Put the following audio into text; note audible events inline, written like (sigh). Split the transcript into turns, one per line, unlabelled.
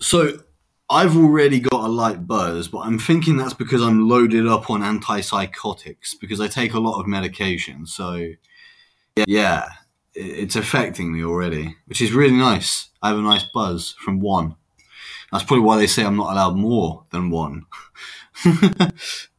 So I've already got a light buzz, but I'm thinking that's because I'm loaded up on antipsychotics because I take a lot of medication. So yeah, it's affecting me already, which is really nice. I have a nice buzz from one. That's probably why they say I'm not allowed more than one. (laughs)